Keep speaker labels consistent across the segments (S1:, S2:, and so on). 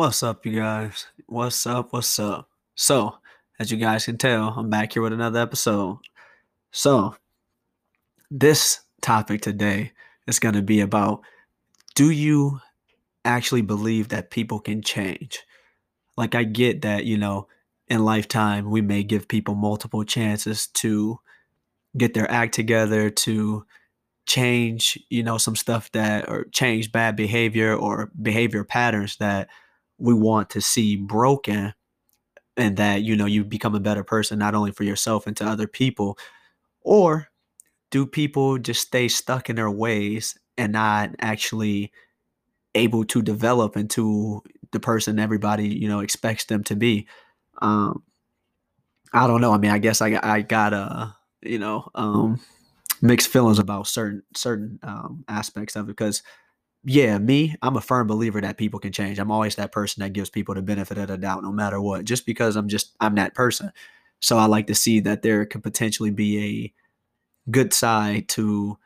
S1: What's up, you guys? What's up? What's up? So, as you guys can tell, I'm back here with another episode. So, this topic today is going to be about do you actually believe that people can change? Like, I get that, you know, in lifetime, we may give people multiple chances to get their act together, to change, you know, some stuff that, or change bad behavior or behavior patterns that we want to see broken and that you know you become a better person not only for yourself and to other people or do people just stay stuck in their ways and not actually able to develop into the person everybody you know expects them to be? Um i don't know. I mean i guess i, I got uh you know um mixed feelings about certain certain um aspects of it because yeah, me, I'm a firm believer that people can change. I'm always that person that gives people the benefit of the doubt no matter what, just because I'm just, I'm that person. So I like to see that there could potentially be a good side to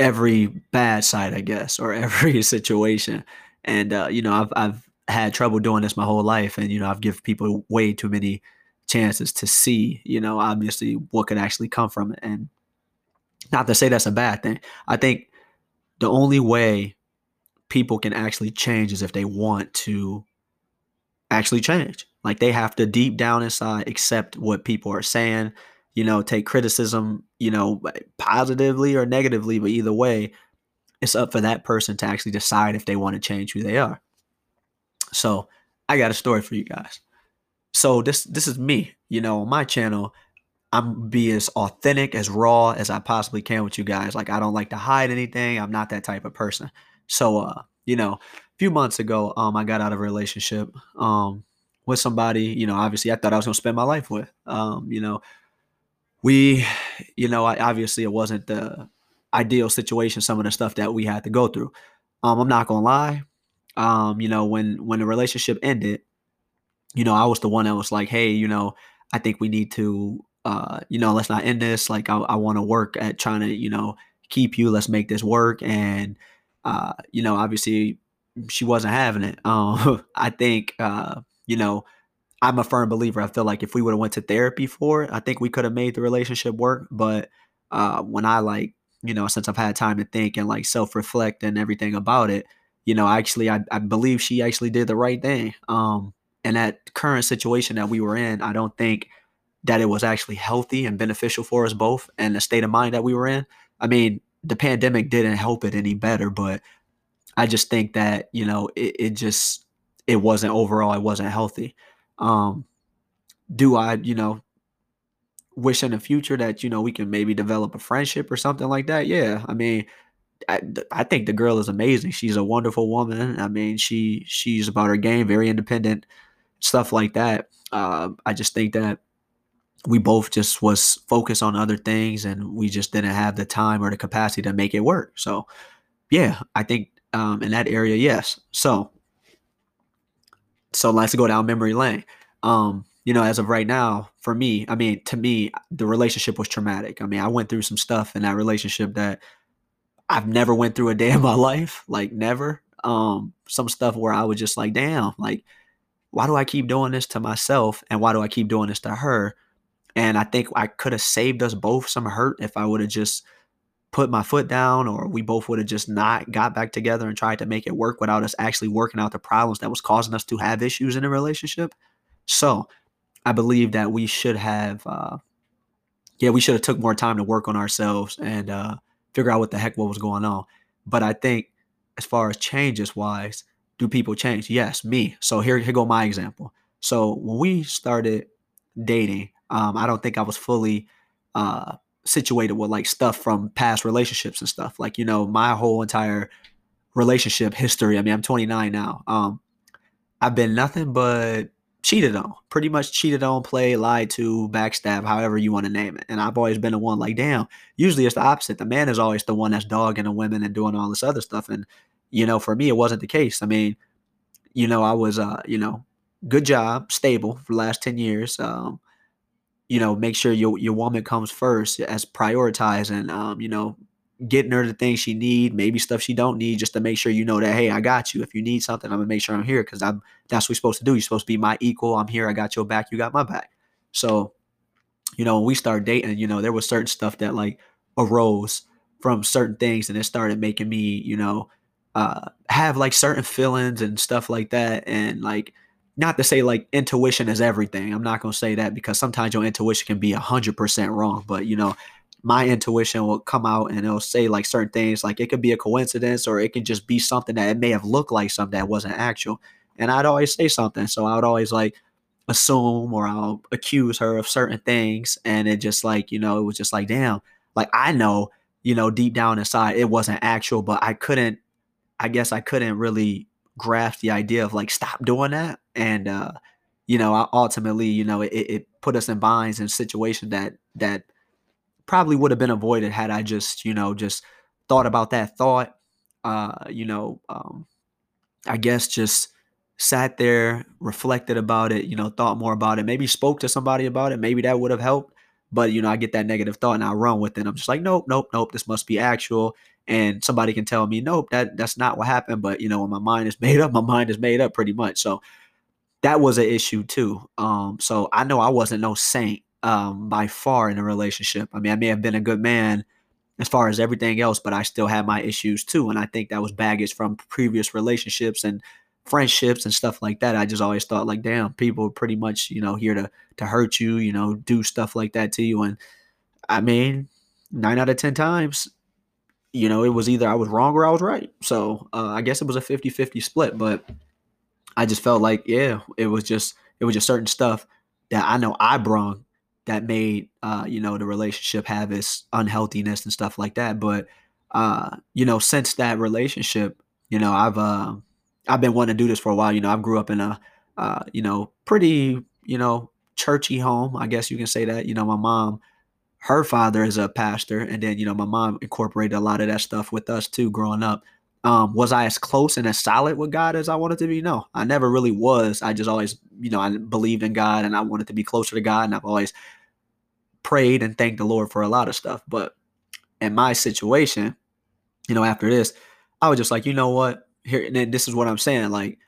S1: every bad side, I guess, or every situation. And, uh, you know, I've, I've had trouble doing this my whole life. And, you know, I've given people way too many chances to see, you know, obviously what could actually come from it. And not to say that's a bad thing. I think the only way people can actually change is if they want to actually change. Like they have to deep down inside accept what people are saying, you know, take criticism, you know, positively or negatively, but either way, it's up for that person to actually decide if they want to change who they are. So, I got a story for you guys. So this this is me, you know, on my channel, I'm be as authentic, as raw as I possibly can with you guys. Like I don't like to hide anything. I'm not that type of person. So uh, you know, a few months ago, um, I got out of a relationship um with somebody, you know, obviously I thought I was gonna spend my life with. Um, you know, we, you know, I, obviously it wasn't the ideal situation, some of the stuff that we had to go through. Um, I'm not gonna lie. Um, you know, when when the relationship ended, you know, I was the one that was like, hey, you know, I think we need to uh, you know, let's not end this. Like, I, I want to work at trying to, you know, keep you. Let's make this work. And, uh, you know, obviously she wasn't having it. Um, I think, uh, you know, I'm a firm believer. I feel like if we would have went to therapy for it, I think we could have made the relationship work. But uh, when I like, you know, since I've had time to think and like self reflect and everything about it, you know, actually, I, I believe she actually did the right thing. Um, and that current situation that we were in, I don't think that it was actually healthy and beneficial for us both and the state of mind that we were in. I mean, the pandemic didn't help it any better, but I just think that, you know, it, it just it wasn't overall, it wasn't healthy. Um do I, you know, wish in the future that, you know, we can maybe develop a friendship or something like that? Yeah. I mean, I, I think the girl is amazing. She's a wonderful woman. I mean, she she's about her game, very independent, stuff like that. Uh, I just think that we both just was focused on other things and we just didn't have the time or the capacity to make it work. So yeah i think um, in that area yes. So so let's go down memory lane. Um, you know as of right now for me i mean to me the relationship was traumatic. I mean i went through some stuff in that relationship that i've never went through a day in my life like never. Um some stuff where i was just like damn like why do i keep doing this to myself and why do i keep doing this to her and I think I could have saved us both some hurt if I would have just put my foot down or we both would have just not got back together and tried to make it work without us actually working out the problems that was causing us to have issues in a relationship. So I believe that we should have uh yeah, we should have took more time to work on ourselves and uh figure out what the heck what was going on. But I think as far as changes wise, do people change? Yes, me. So here, here go my example. So when we started dating, um, I don't think I was fully uh, situated with like stuff from past relationships and stuff. Like, you know, my whole entire relationship history. I mean, I'm 29 now. Um, I've been nothing but cheated on, pretty much cheated on, played, lied to, backstab, however you want to name it. And I've always been the one like, damn, usually it's the opposite. The man is always the one that's dogging the women and doing all this other stuff. And, you know, for me, it wasn't the case. I mean, you know, I was, uh, you know, good job, stable for the last 10 years. Um, you know, make sure your your woman comes first as prioritized and um, you know, getting her the things she need, maybe stuff she don't need, just to make sure you know that hey, I got you. If you need something, I'm gonna make sure I'm here because I'm that's what we're supposed to do. You're supposed to be my equal. I'm here. I got your back. You got my back. So, you know, when we start dating, you know, there was certain stuff that like arose from certain things, and it started making me, you know, uh, have like certain feelings and stuff like that, and like not to say like intuition is everything. I'm not gonna say that because sometimes your intuition can be a hundred percent wrong, but you know my intuition will come out and it'll say like certain things like it could be a coincidence or it can just be something that it may have looked like something that wasn't actual and i'd always say something so i would always like assume or i'll accuse her of certain things and it just like you know it was just like damn like i know you know deep down inside it wasn't actual but i couldn't i guess i couldn't really grasp the idea of like stop doing that and uh you know ultimately you know it, it put us in binds in a situation that that probably would have been avoided had I just, you know, just thought about that thought. Uh, you know, um, I guess just sat there, reflected about it, you know, thought more about it, maybe spoke to somebody about it. Maybe that would have helped. But, you know, I get that negative thought and I run with it. I'm just like, nope, nope, nope, this must be actual. And somebody can tell me, nope, that that's not what happened. But, you know, when my mind is made up, my mind is made up pretty much. So that was an issue too. Um, so I know I wasn't no saint um, by far in a relationship. I mean, I may have been a good man as far as everything else, but I still had my issues too. And I think that was baggage from previous relationships and friendships and stuff like that. I just always thought like, damn, people are pretty much, you know, here to to hurt you, you know, do stuff like that to you. And I mean, nine out of ten times, you know, it was either I was wrong or I was right. So uh, I guess it was a 50-50 split, but I just felt like, yeah, it was just it was just certain stuff that I know I brung that made uh, you know the relationship have its unhealthiness and stuff like that. But uh, you know, since that relationship, you know, I've uh, I've been wanting to do this for a while. You know, I grew up in a uh, you know pretty you know churchy home, I guess you can say that. You know, my mom, her father is a pastor, and then you know my mom incorporated a lot of that stuff with us too growing up. Um, was I as close and as solid with God as I wanted to be? No, I never really was. I just always, you know, I believed in God and I wanted to be closer to God, and I've always prayed and thanked the Lord for a lot of stuff. But in my situation, you know, after this, I was just like, you know what? Here, and then this is what I'm saying. Like,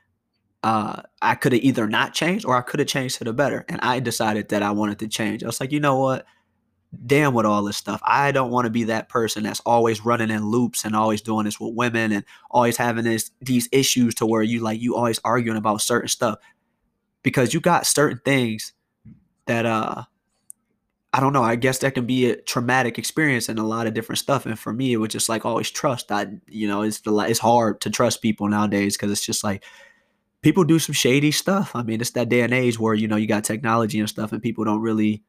S1: uh, I could have either not changed or I could have changed to the better. And I decided that I wanted to change. I was like, you know what? Damn with all this stuff. I don't want to be that person that's always running in loops and always doing this with women and always having this these issues to where you like you always arguing about certain stuff. Because you got certain things that uh I don't know. I guess that can be a traumatic experience and a lot of different stuff. And for me, it was just like always trust. I, you know, it's the it's hard to trust people nowadays because it's just like people do some shady stuff. I mean, it's that day and age where you know you got technology and stuff, and people don't really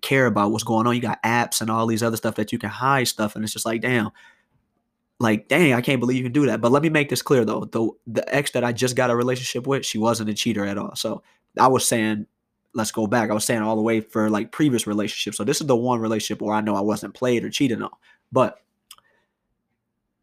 S1: care about what's going on. You got apps and all these other stuff that you can hide stuff, and it's just like, damn, like dang, I can't believe you can do that. But let me make this clear though: the the ex that I just got a relationship with, she wasn't a cheater at all. So I was saying let's go back. I was saying all the way for like previous relationships. So this is the one relationship where I know I wasn't played or cheated on. But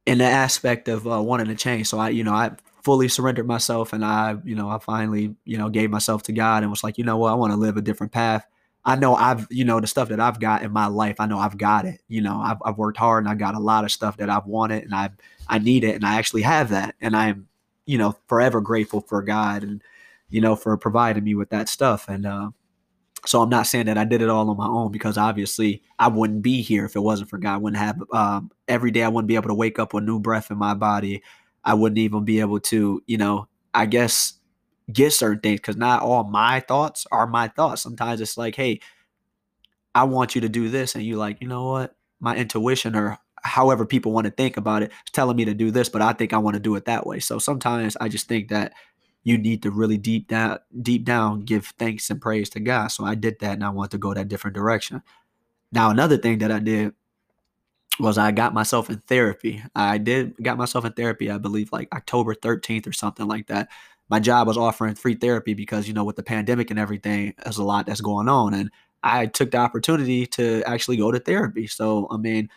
S1: in the aspect of uh, wanting to change, so I, you know, I fully surrendered myself and I, you know, I finally, you know, gave myself to God and was like, you know what, I want to live a different path. I know I've, you know, the stuff that I've got in my life, I know I've got it. You know, I've, I've worked hard and I got a lot of stuff that I've wanted and I, I need it and I actually have that. And I'm, you know, forever grateful for God and, you know, for providing me with that stuff. And uh, so I'm not saying that I did it all on my own because obviously I wouldn't be here if it wasn't for God. I wouldn't have um, every day. I wouldn't be able to wake up with new breath in my body. I wouldn't even be able to, you know, I guess get certain things because not all my thoughts are my thoughts. Sometimes it's like, hey, I want you to do this, and you like, you know what, my intuition or however people want to think about it is telling me to do this, but I think I want to do it that way. So sometimes I just think that you need to really deep down deep down give thanks and praise to God. So I did that and I want to go that different direction. Now another thing that I did was I got myself in therapy. I did got myself in therapy, I believe like October 13th or something like that. My job was offering free therapy because, you know, with the pandemic and everything, there's a lot that's going on. And I took the opportunity to actually go to therapy. So, I mean,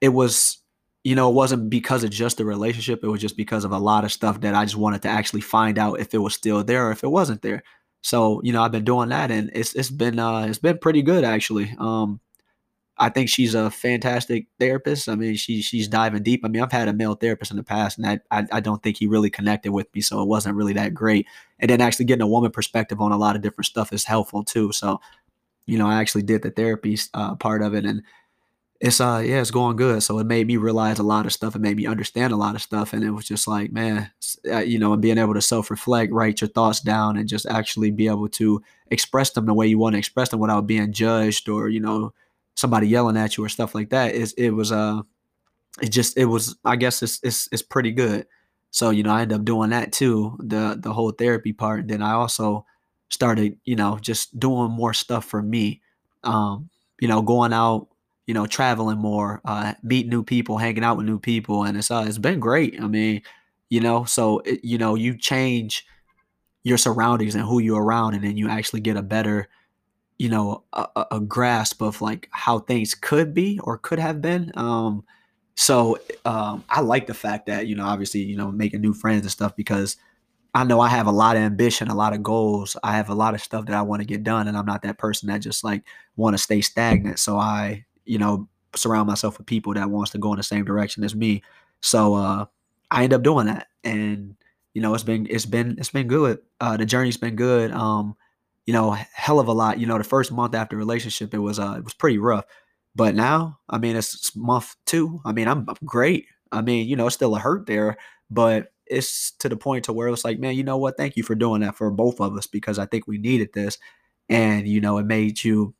S1: it was you know, it wasn't because of just the relationship. It was just because of a lot of stuff that I just wanted to actually find out if it was still there or if it wasn't there. So, you know, I've been doing that and it's it's been uh it's been pretty good actually. Um I think she's a fantastic therapist. I mean, she she's diving deep. I mean, I've had a male therapist in the past, and I, I, I don't think he really connected with me, so it wasn't really that great. And then actually getting a woman perspective on a lot of different stuff is helpful too. So, you know, I actually did the therapy uh, part of it, and it's uh yeah it's going good. So it made me realize a lot of stuff. It made me understand a lot of stuff. And it was just like man uh, you know being able to self-reflect write your thoughts down and just actually be able to express them the way you want to express them without being judged or you know somebody yelling at you or stuff like that. Is it was uh it just it was i guess it's it's, it's pretty good. So you know i ended up doing that too the the whole therapy part. And then i also started you know just doing more stuff for me. Um you know going out you know, traveling more, uh, meeting new people, hanging out with new people, and it's uh, it's been great. I mean, you know, so it, you know, you change your surroundings and who you're around, and then you actually get a better, you know, a, a grasp of like how things could be or could have been. Um, so um, I like the fact that you know, obviously, you know, making new friends and stuff because I know I have a lot of ambition, a lot of goals. I have a lot of stuff that I want to get done, and I'm not that person that just like want to stay stagnant. So I you know, surround myself with people that wants to go in the same direction as me. So uh, I end up doing that, and you know, it's been it's been it's been good. Uh, the journey's been good. Um, you know, hell of a lot. You know, the first month after relationship, it was uh, it was pretty rough. But now, I mean, it's month two. I mean, I'm, I'm great. I mean, you know, it's still a hurt there, but it's to the point to where it's like, man, you know what? Thank you for doing that for both of us because I think we needed this, and you know, it made you,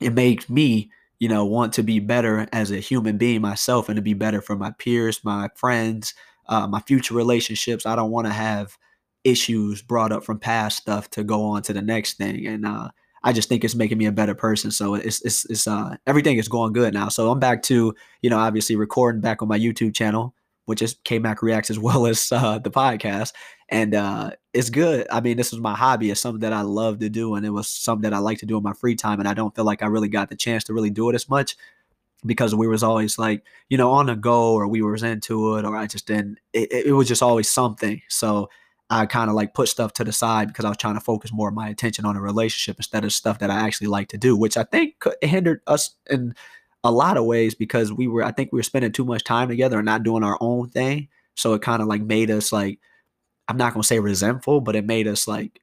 S1: it made me you know, want to be better as a human being myself and to be better for my peers, my friends, uh, my future relationships. I don't want to have issues brought up from past stuff to go on to the next thing. And uh, I just think it's making me a better person. So it's it's it's uh everything is going good now. So I'm back to you know obviously recording back on my YouTube channel which is K Mac Reacts as well as uh, the podcast. And uh, it's good. I mean, this was my hobby. It's something that I love to do, and it was something that I like to do in my free time. And I don't feel like I really got the chance to really do it as much because we was always like, you know, on the go, or we was into it, or I just didn't. It, it was just always something. So I kind of like put stuff to the side because I was trying to focus more of my attention on a relationship instead of stuff that I actually like to do, which I think hindered us in a lot of ways because we were I think we were spending too much time together and not doing our own thing. So it kind of like made us like I'm not gonna say resentful, but it made us like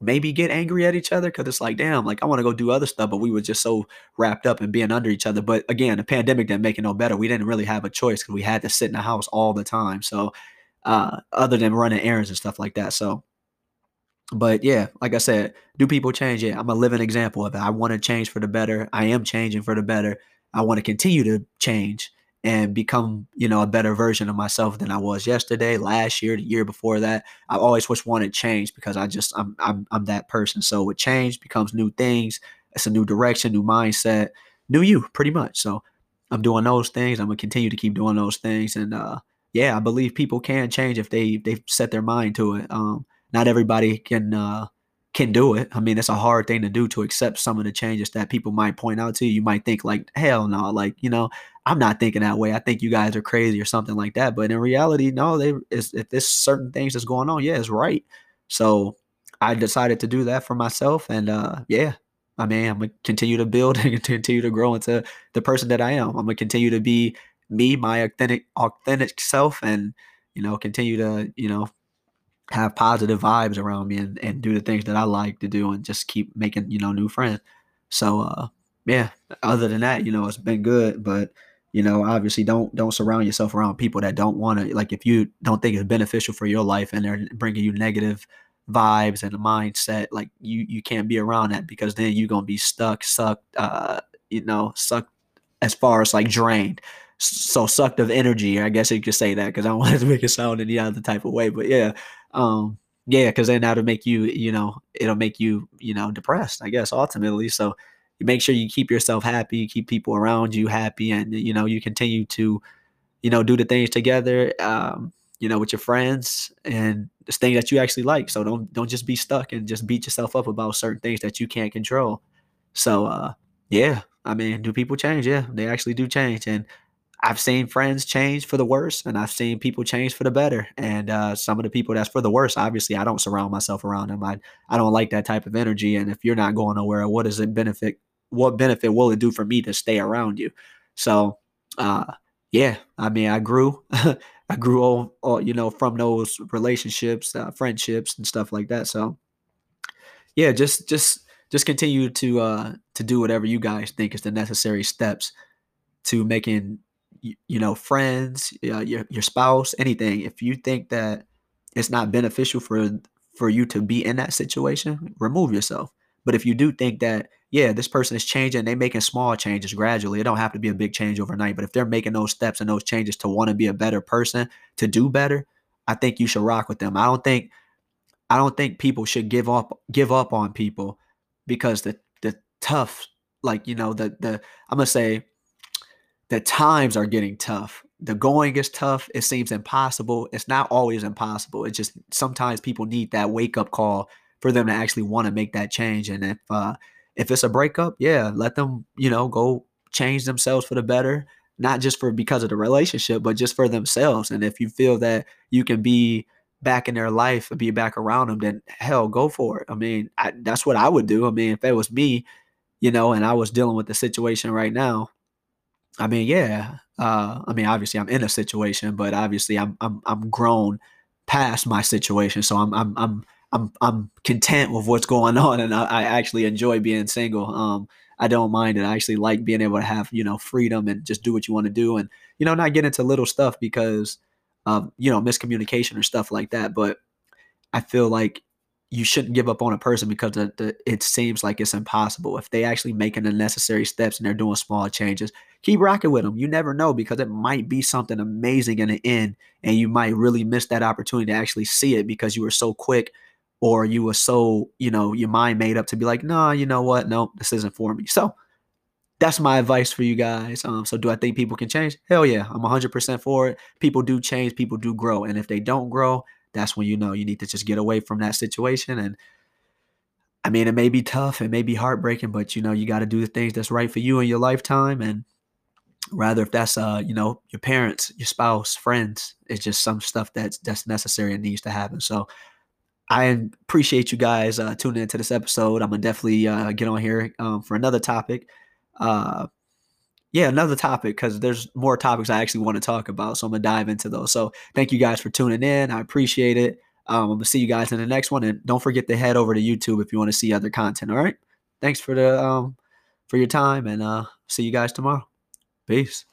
S1: maybe get angry at each other because it's like, damn, like I want to go do other stuff, but we were just so wrapped up in being under each other. But again, the pandemic didn't make it no better. We didn't really have a choice because we had to sit in the house all the time. So uh, other than running errands and stuff like that. So but yeah, like I said, do people change? Yeah, I'm a living example of it. I want to change for the better. I am changing for the better. I want to continue to change and become, you know, a better version of myself than I was yesterday, last year, the year before that. I always just wanted change because I just I'm I'm I'm that person. So with change becomes new things. It's a new direction, new mindset, new you, pretty much. So I'm doing those things. I'm gonna continue to keep doing those things. And uh yeah, I believe people can change if they they set their mind to it. Um not everybody can uh, can do it. I mean, it's a hard thing to do to accept some of the changes that people might point out to you. You might think like, hell no, like you know, I'm not thinking that way. I think you guys are crazy or something like that. But in reality, no, they is if there's certain things that's going on, yeah, it's right. So I decided to do that for myself, and uh, yeah, I mean, I'm gonna continue to build and continue to grow into the person that I am. I'm gonna continue to be me, my authentic authentic self, and you know, continue to you know have positive vibes around me and, and do the things that I like to do and just keep making, you know, new friends. So uh yeah, other than that, you know, it's been good, but you know, obviously don't don't surround yourself around people that don't want to like if you don't think it's beneficial for your life and they're bringing you negative vibes and a mindset, like you you can't be around that because then you're going to be stuck, sucked uh you know, sucked as far as like drained so sucked of energy. I guess you could say that because I don't want to make it sound any other type of way. But yeah, um, yeah, because then that'll make you, you know, it'll make you, you know, depressed. I guess ultimately. So you make sure you keep yourself happy, you keep people around you happy, and you know you continue to, you know, do the things together. Um, you know, with your friends and the thing that you actually like. So don't don't just be stuck and just beat yourself up about certain things that you can't control. So uh yeah, I mean, do people change? Yeah, they actually do change. And I've seen friends change for the worse, and I've seen people change for the better. And uh, some of the people that's for the worse, obviously, I don't surround myself around them. I I don't like that type of energy. And if you're not going nowhere, what does it benefit what benefit will it do for me to stay around you? So, uh, yeah, I mean, I grew, I grew all, all, you know, from those relationships, uh, friendships, and stuff like that. So, yeah, just, just, just continue to, uh, to do whatever you guys think is the necessary steps to making, you, know, friends, uh, your your spouse, anything. If you think that it's not beneficial for for you to be in that situation, remove yourself. But if you do think that, yeah, this person is changing, they're making small changes gradually. It don't have to be a big change overnight. But if they're making those steps and those changes to want to be a better person, to do better, I think you should rock with them. I don't think I don't think people should give up give up on people because the the tough, like, you know, the the I'm gonna say the times are getting tough. The going is tough. It seems impossible. It's not always impossible. It's just sometimes people need that wake up call for them to actually want to make that change. And if uh, if it's a breakup, yeah, let them you know go change themselves for the better, not just for because of the relationship, but just for themselves. And if you feel that you can be back in their life and be back around them, then hell, go for it. I mean, I, that's what I would do. I mean, if it was me, you know, and I was dealing with the situation right now, I mean, yeah. Uh, I mean, obviously, I'm in a situation, but obviously, I'm I'm I'm grown past my situation, so I'm I'm I'm I'm I'm content with what's going on, and I, I actually enjoy being single. Um, I don't mind it. I actually like being able to have you know freedom and just do what you want to do, and you know not get into little stuff because of you know miscommunication or stuff like that. But I feel like you shouldn't give up on a person because the, the, it seems like it's impossible. If they actually making the necessary steps and they're doing small changes, keep rocking with them. You never know because it might be something amazing in the end, and you might really miss that opportunity to actually see it because you were so quick or you were so you know your mind made up to be like, no, you know what, no, this isn't for me. So that's my advice for you guys. Um, so do I think people can change? Hell yeah, I'm 100% for it. People do change, people do grow, and if they don't grow, that's when you know you need to just get away from that situation. And I mean, it may be tough, it may be heartbreaking, but you know, you got to do the things that's right for you in your lifetime. And rather if that's uh, you know, your parents, your spouse, friends, it's just some stuff that's that's necessary and needs to happen. So I appreciate you guys uh, tuning into this episode. I'm gonna definitely uh, get on here um, for another topic. Uh, yeah, another topic because there's more topics I actually want to talk about. So I'm gonna dive into those. So thank you guys for tuning in. I appreciate it. Um, I'm gonna see you guys in the next one, and don't forget to head over to YouTube if you want to see other content. All right. Thanks for the um for your time, and uh, see you guys tomorrow. Peace.